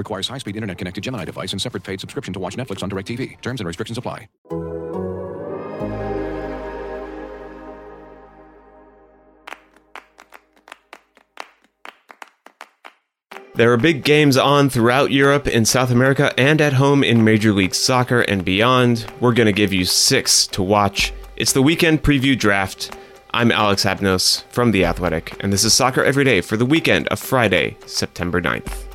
Requires high-speed internet-connected Gemini device and separate paid subscription to watch Netflix on DirecTV. Terms and restrictions apply. There are big games on throughout Europe, in South America, and at home in Major League Soccer and beyond. We're going to give you six to watch. It's the weekend preview draft. I'm Alex Abnos from The Athletic, and this is Soccer Every Day for the weekend of Friday, September 9th.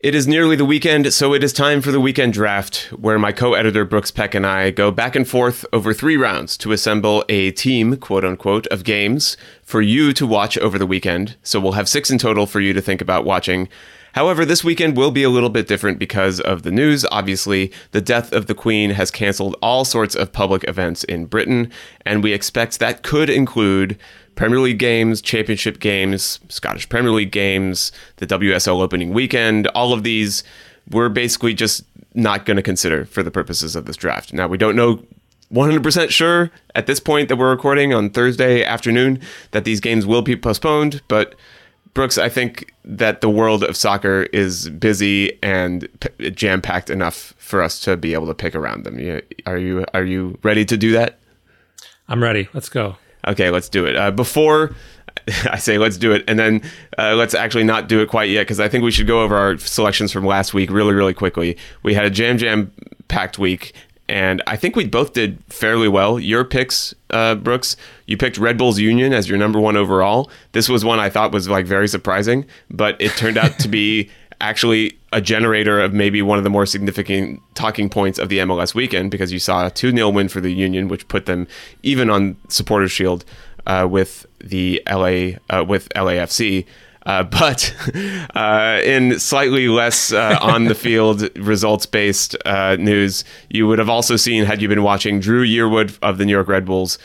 It is nearly the weekend, so it is time for the weekend draft, where my co editor Brooks Peck and I go back and forth over three rounds to assemble a team, quote unquote, of games for you to watch over the weekend. So we'll have six in total for you to think about watching. However, this weekend will be a little bit different because of the news. Obviously, the death of the Queen has canceled all sorts of public events in Britain, and we expect that could include Premier League games, Championship games, Scottish Premier League games, the WSL opening weekend, all of these we're basically just not going to consider for the purposes of this draft. Now, we don't know 100% sure at this point that we're recording on Thursday afternoon that these games will be postponed, but Brooks, I think that the world of soccer is busy and p- jam packed enough for us to be able to pick around them. Are you are you ready to do that? I'm ready. Let's go. Okay, let's do it. Uh, before I say let's do it, and then uh, let's actually not do it quite yet because I think we should go over our selections from last week really, really quickly. We had a jam jam packed week, and I think we both did fairly well. Your picks, uh, Brooks, you picked Red Bulls Union as your number one overall. This was one I thought was like very surprising, but it turned out to be actually a generator of maybe one of the more significant talking points of the MLS weekend because you saw a 2 0 win for the Union, which put them even on Supporters Shield uh, with the LA, uh, with LAFC. Uh, but uh, in slightly less uh, on the field results based uh, news, you would have also seen, had you been watching, Dru Yearwood of the New York Red Bulls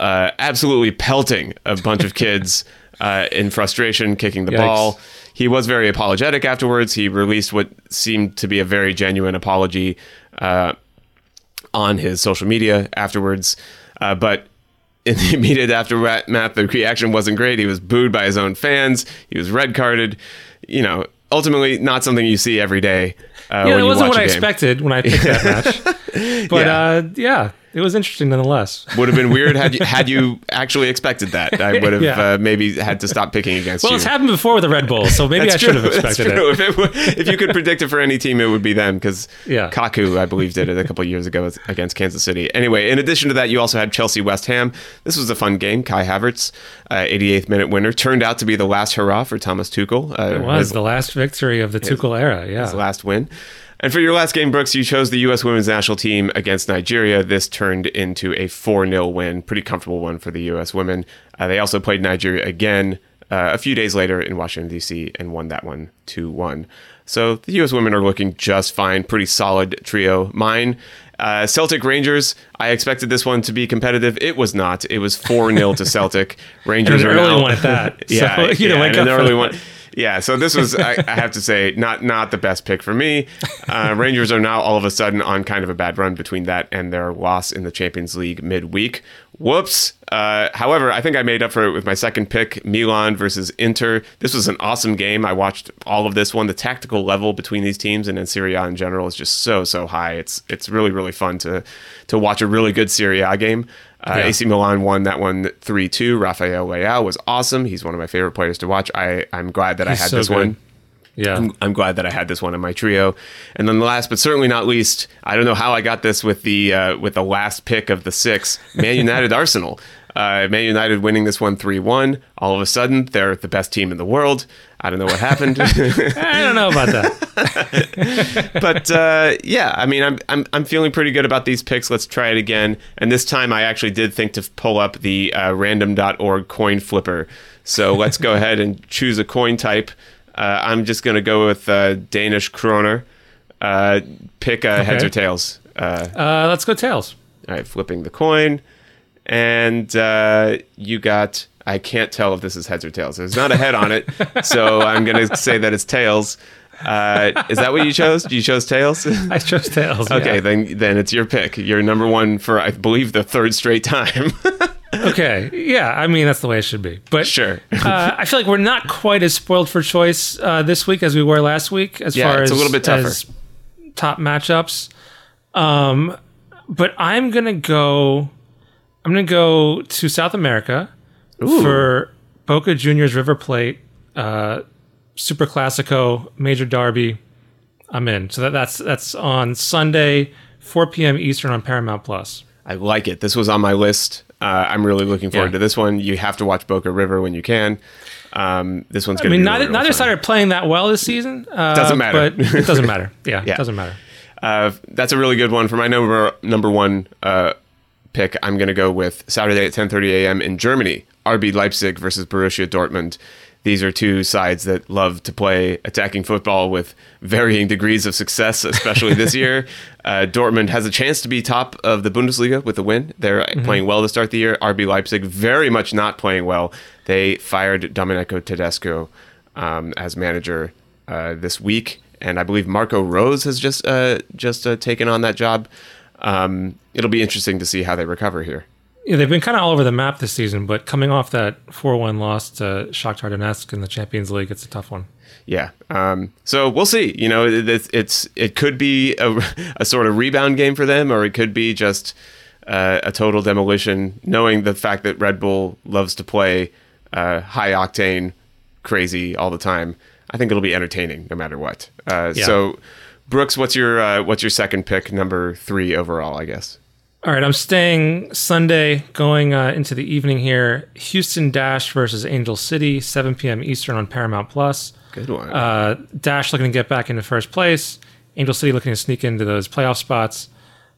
absolutely pelting a bunch of kids in frustration, kicking the Yikes. ball he was very apologetic afterwards. He released what seemed to be a very genuine apology uh, on his social media afterwards. Uh, but in the immediate aftermath, the reaction wasn't great. He was booed by his own fans. He was red carded. You know, ultimately, not something you see every day. Uh, yeah, it wasn't what I expected when I picked that match. But yeah. Uh, yeah, it was interesting nonetheless. Would have been weird had you, had you actually expected that. I would have yeah. uh, maybe had to stop picking against well, you. Well, it's happened before with the Red Bull, so maybe I should have expected it. If, it. if, you could predict it for any team, it would be them because yeah. Kaku, I believe, did it a couple years ago against Kansas City. Anyway, in addition to that, you also had Chelsea West Ham. This was a fun game. Kai Havertz, uh, 88th minute winner, turned out to be the last hurrah for Thomas Tuchel. Uh, it was his, the last victory of the Tuchel era. Yeah, his last win. And for your last game, Brooks, you chose the U.S. women's national team against Nigeria. This turned into a 4 0 win, pretty comfortable one for the U.S. women. Uh, they also played Nigeria again uh, a few days later in Washington, D.C., and won that one 2 1. So the U.S. women are looking just fine, pretty solid trio. Mine, uh, Celtic Rangers. I expected this one to be competitive. It was not. It was four 0 to Celtic. Rangers are early now, one at that. yeah, so, you yeah, know, an early one yeah, so this was I, I, have to say not not the best pick for me. Uh, Rangers are now all of a sudden on kind of a bad run between that and their loss in the Champions League midweek. Whoops. Uh, however, I think I made up for it with my second pick, Milan versus Inter. This was an awesome game. I watched all of this one. The tactical level between these teams and in Serie A in general is just so so high. It's it's really really fun to to watch a really good Serie A game. Uh, yeah. AC Milan won that one 3 2. Rafael Leao was awesome. He's one of my favorite players to watch. I, I'm glad that He's I had so this good. one. Yeah. I'm, I'm, glad that I had this one in my trio. And then the last but certainly not least, I don't know how I got this with the uh, with the last pick of the six, Man United Arsenal. Uh, Man United winning this one 3 1. All of a sudden, they're the best team in the world. I don't know what happened. I don't know about that. but uh, yeah, I mean, I'm, I'm, I'm feeling pretty good about these picks. Let's try it again. And this time, I actually did think to pull up the uh, random.org coin flipper. So let's go ahead and choose a coin type. Uh, I'm just going to go with uh, Danish kroner. Uh, pick uh, heads or tails. Uh, Uh, let's go tails. all right, flipping the coin. And uh, you got, I can't tell if this is heads or tails. There's not a head on it. So I'm going to say that it's tails. Uh, is that what you chose? You chose tails? I chose tails. okay, yeah. then then it's your pick. You're number one for, I believe, the third straight time. Okay. Yeah. I mean, that's the way it should be. But sure. uh, I feel like we're not quite as spoiled for choice uh, this week as we were last week, as Yeah, far it's as a little bit tougher. top matchups. Um, but I'm gonna go. I'm gonna go to South America for Boca Juniors River Plate, uh, Super Classico, Major Derby. I'm in. So that, that's that's on Sunday, 4 p.m. Eastern on Paramount Plus. I like it. This was on my list. Uh, I'm really looking forward Yeah. to this one. You have to watch Boca River when you can. Um, this one's going to I mean, be neither, really, neither side are playing that well this season. Uh, Doesn't matter. But it doesn't matter. Yeah, Yeah. it doesn't matter. Uh, that's a really good one for my number number one uh, pick. I'm going to go with Saturday at 10:30 a.m. in Germany. RB Leipzig versus Borussia Dortmund. These are two sides that love to play attacking football with varying degrees of success, especially this year. Uh, Dortmund has a chance to be top of the Bundesliga with a win. They're playing well to start the year. RB Leipzig very much not playing well. They fired Domenico Tedesco um, as manager uh, this week, and I believe Marco Rose has just uh, just uh, taken on that job. Um, it'll be interesting to see how they recover here. Yeah, they've been kind of all over the map this season, but coming off that 4-1 loss to Shakhtar Donetsk in the Champions League, it's a tough one. Yeah. Um, so we'll see. You know, it, it's, it's it could be a, a sort of rebound game for them, or it could be just uh, a total demolition. Knowing the fact that Red Bull loves to play uh, high octane, crazy all the time, I think it'll be entertaining no matter what. Uh, Yeah. So, Brooks, what's your uh, what's your second pick? Number three overall, I guess. All right, I'm staying Sunday, going uh, into the evening here. Houston Dash versus Angel City, 7 p.m. Eastern on Paramount Plus. Good one. Uh, Dash looking to get back into first place. Angel City looking to sneak into those playoff spots.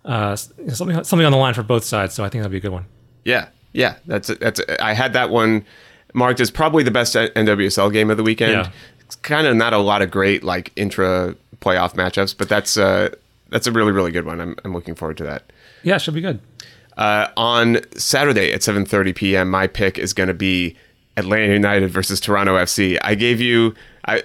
Uh, something something on the line for both sides, so I think that'll be a good one. Yeah, yeah, that's that's. I had that one marked as probably the best NWSL game of the weekend. Yeah. Kind of not a lot of great like intra playoff matchups, but that's uh that's a really really good one. I'm I'm looking forward to that. Yeah, should be good. Uh, on Saturday at 7:30 p.m., my pick is going to be Atlanta United versus Toronto FC. I gave you. I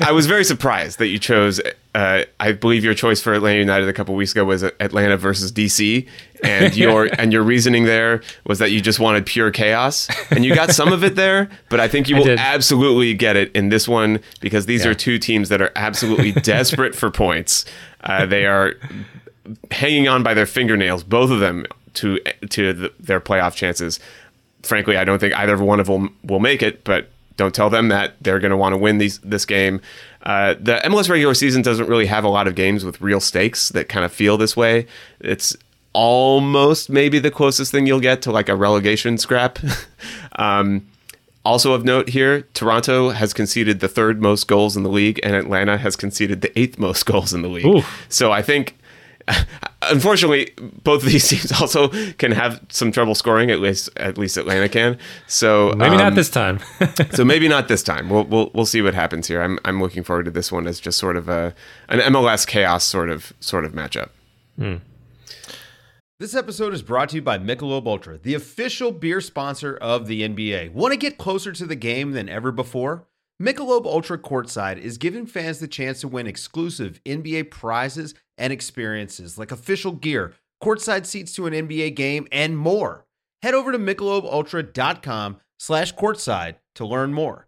I- was very surprised that you chose. Uh, I believe your choice for Atlanta United a couple weeks ago was Atlanta versus DC, and your and your reasoning there was that you just wanted pure chaos, and you got some of it there. But I think you I will did. absolutely get it in this one because these Yeah. are two teams that are absolutely desperate for points. Uh, they are hanging on by their fingernails, both of them, to to the, their playoff chances. Frankly, I don't think either one of them will make it, but don't tell them that they're going to want to win these this game. Uh, the MLS regular season doesn't really have a lot of games with real stakes that kind of feel this way. It's almost maybe the closest thing you'll get to like a relegation scrap. um, also of note here, Toronto has conceded the third most goals in the league, and Atlanta has conceded the eighth most goals in the league. Ooh. So I think, unfortunately, both of these teams also can have some trouble scoring. At least, at least Atlanta can. So Maybe um, not this time. so maybe not this time. We'll we'll we'll see what happens here. I'm I'm looking forward to this one as just sort of a an MLS chaos sort of sort of matchup. This episode is brought to you by Michelob Ultra, the official beer sponsor of the NBA. Want to get closer to the game than ever before? Michelob Ultra Courtside is giving fans the chance to win exclusive NBA prizes and experiences like official gear, courtside seats to an NBA game, and more. Head over to michelobultra.com slash courtside to learn more.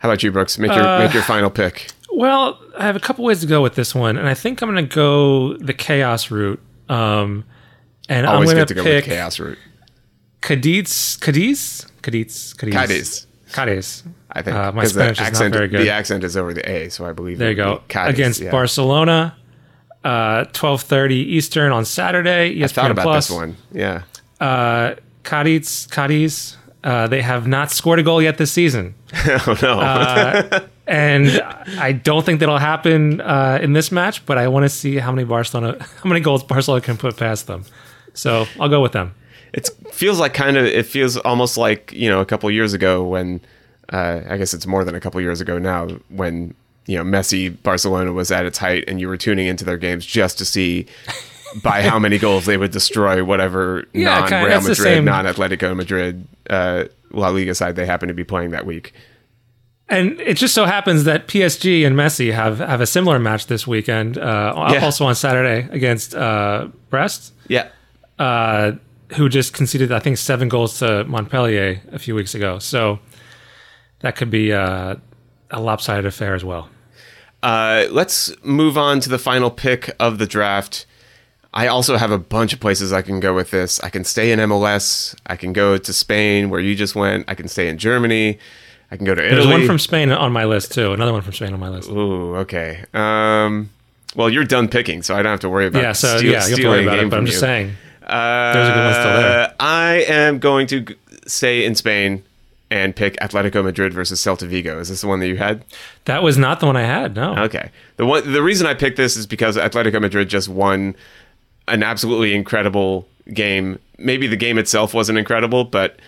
How about you, Brooks? Make your make your final pick. Well, I have a couple ways to go with this one, and I think I'm going to go the chaos route. Um, and Always I'm going to go with pick chaos route. Cadiz, Cadiz, Cadiz, Cadiz, Cadiz. Cadiz. I think Uh, my Spanish the is not very good. the accent is over the A, so I believe There you go. Cadiz, Against yeah. Barcelona, uh, 12:30 Eastern on Saturday. ESPN I thought about Plus. this one. Yeah. Uh, Cadiz, Cadiz. Uh, they have not scored a goal yet this season, oh no. and I don't think that'll happen uh, in this match. But I want to see how many Barcelona, how many goals Barcelona can put past them. So I'll go with them. it feels like kind of it feels almost like you know a couple years ago when uh, I guess it's more than a couple years ago now when you know Messi Barcelona was at its height and you were tuning into their games just to see by how many goals they would destroy whatever Yeah, non Real Madrid, non Atletico Madrid, uh, La Liga side they happen to be playing that week. And it just so happens that PSG and Messi have, have a similar match this weekend, uh, Yeah. also on Saturday against uh, Brest, Yeah. uh, who just conceded, I think, seven goals to Montpellier a few weeks ago. So that could be uh, a lopsided affair as well. Uh, let's move on to the final pick of the draft. I also have a bunch of places I can go with this. I can stay in MLS. I can go to Spain, where you just went. I can stay in Germany. I can go to There's Italy. one from Spain on my list, too. Another one from Spain on my list. Ooh, okay. Um, well, you're done picking, so I don't have to worry about. Yeah, so steal- yeah, you have to worry about it, but I'm just you. saying. Uh, There's a good one still there. I am going to stay in Spain and pick Atletico Madrid versus Celta Vigo. Is this the one that you had? That was not the one I had, no. Okay. The one the reason I picked this is because Atletico Madrid just won an absolutely incredible game. Maybe the game itself wasn't incredible, but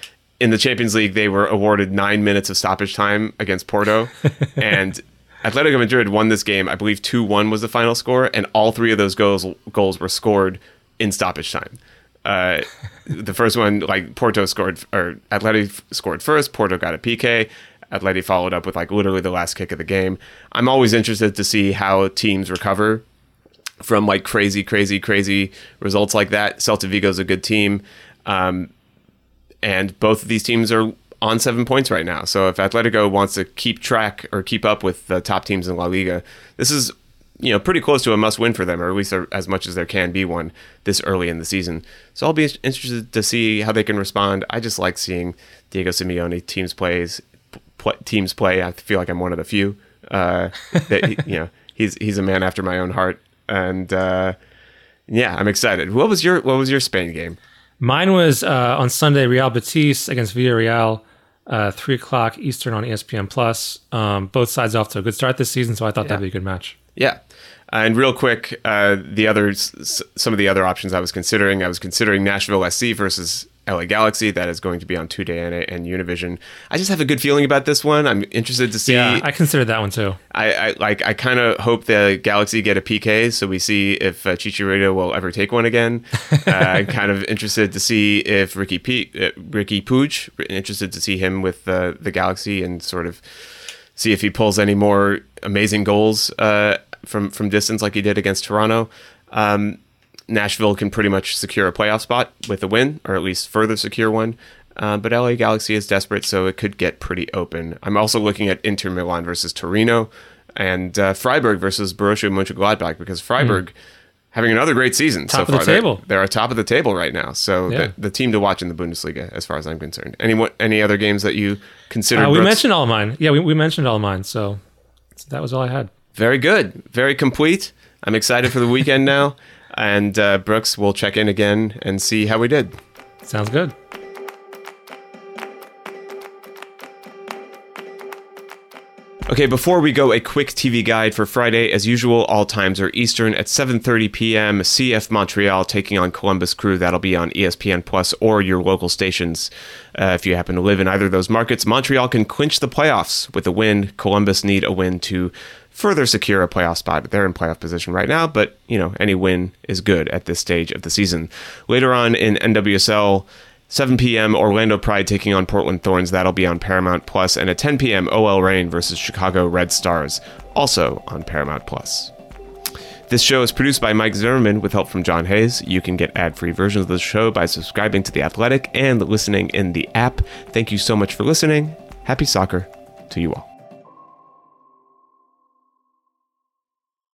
in the Champions League they were awarded 9 minutes of stoppage time against Porto and Atletico Madrid won this game. I believe 2-1 was the final score and all three of those goals goals were scored in stoppage time. Uh, the first one, like Porto scored, or Atleti scored first. Porto got a PK. Atleti followed up with like literally the last kick of the game. I'm always interested to see how teams recover from like crazy, crazy, crazy results like that. Celta Vigo's a good team, um, and both of these teams are on seven points right now. So if Atletico wants to keep track or keep up with the top teams in La Liga, this is you know pretty close to a must win for them, or at least as much as there can be one this early in the season. So I'll be interested to see how they can respond. I just like seeing Diego Simeone teams plays pl- teams play. I feel like I'm one of the few uh, that you know he's he's a man after my own heart, and uh, yeah, I'm excited. What was your what was your Spain game? Mine was uh, on Sunday, Real Betis against Villarreal, uh, 3 o'clock Eastern on ESPN. Plus. Um, both sides off to a good start this season, so I thought that'd be a good match. Yeah. And real quick, uh, the other s- some of the other options I was considering, I was considering Nashville SC versus LA Galaxy. That is going to be on Two Day and, and Univision. I just have a good feeling about this one. I'm interested to see. Yeah, I considered that one too. I, I like. I kind of hope the Galaxy get a PK, so we see if uh, Chicharito will ever take one again. uh, I'm kind of interested to see if Ricky P, uh, Riqui Puig, interested to see him with uh, the Galaxy and sort of see if he pulls any more amazing goals uh, from from distance like he did against Toronto. Um, Nashville can pretty much secure a playoff spot with a win, or at least further secure one. Uh, but LA Galaxy is desperate, so it could get pretty open. I'm also looking at Inter Milan versus Torino and uh, Freiburg versus Borussia Mönchengladbach because Freiburg having another great season. Top so of the far. They're- table. They're, at top of the table right now, so Yeah. the, the team to watch in the Bundesliga, as far as I'm concerned. Any any other games that you consider? Uh, we mentioned all of mine. Yeah, we, we mentioned all of mine. So that was all I had. Very good. Very complete. I'm excited for the weekend now. And uh, Brooks, we'll check in again and see how we did. Sounds good. Okay, before we go, a quick TV guide for Friday. As usual, all times are Eastern at 7:30 p.m. CF Montreal taking on Columbus Crew. That'll be on ESPN Plus or your local stations. Uh, if you happen to live in either of those markets, Montreal can clinch the playoffs with a win. Columbus need a win to further secure a playoff spot. They're in playoff position right now, but you know any win is good at this stage of the season. Later on in NWSL. 7 p.m. Orlando Pride taking on Portland Thorns. That'll be on Paramount Plus, and at 10 p.m. OL Reign versus Chicago Red Stars, also on Paramount Plus. This show is produced by Mike Zimmerman with help from John Hayes. You can get ad-free versions of the show by subscribing to The Athletic and listening in the app. Thank you so much for listening. Happy soccer to you all.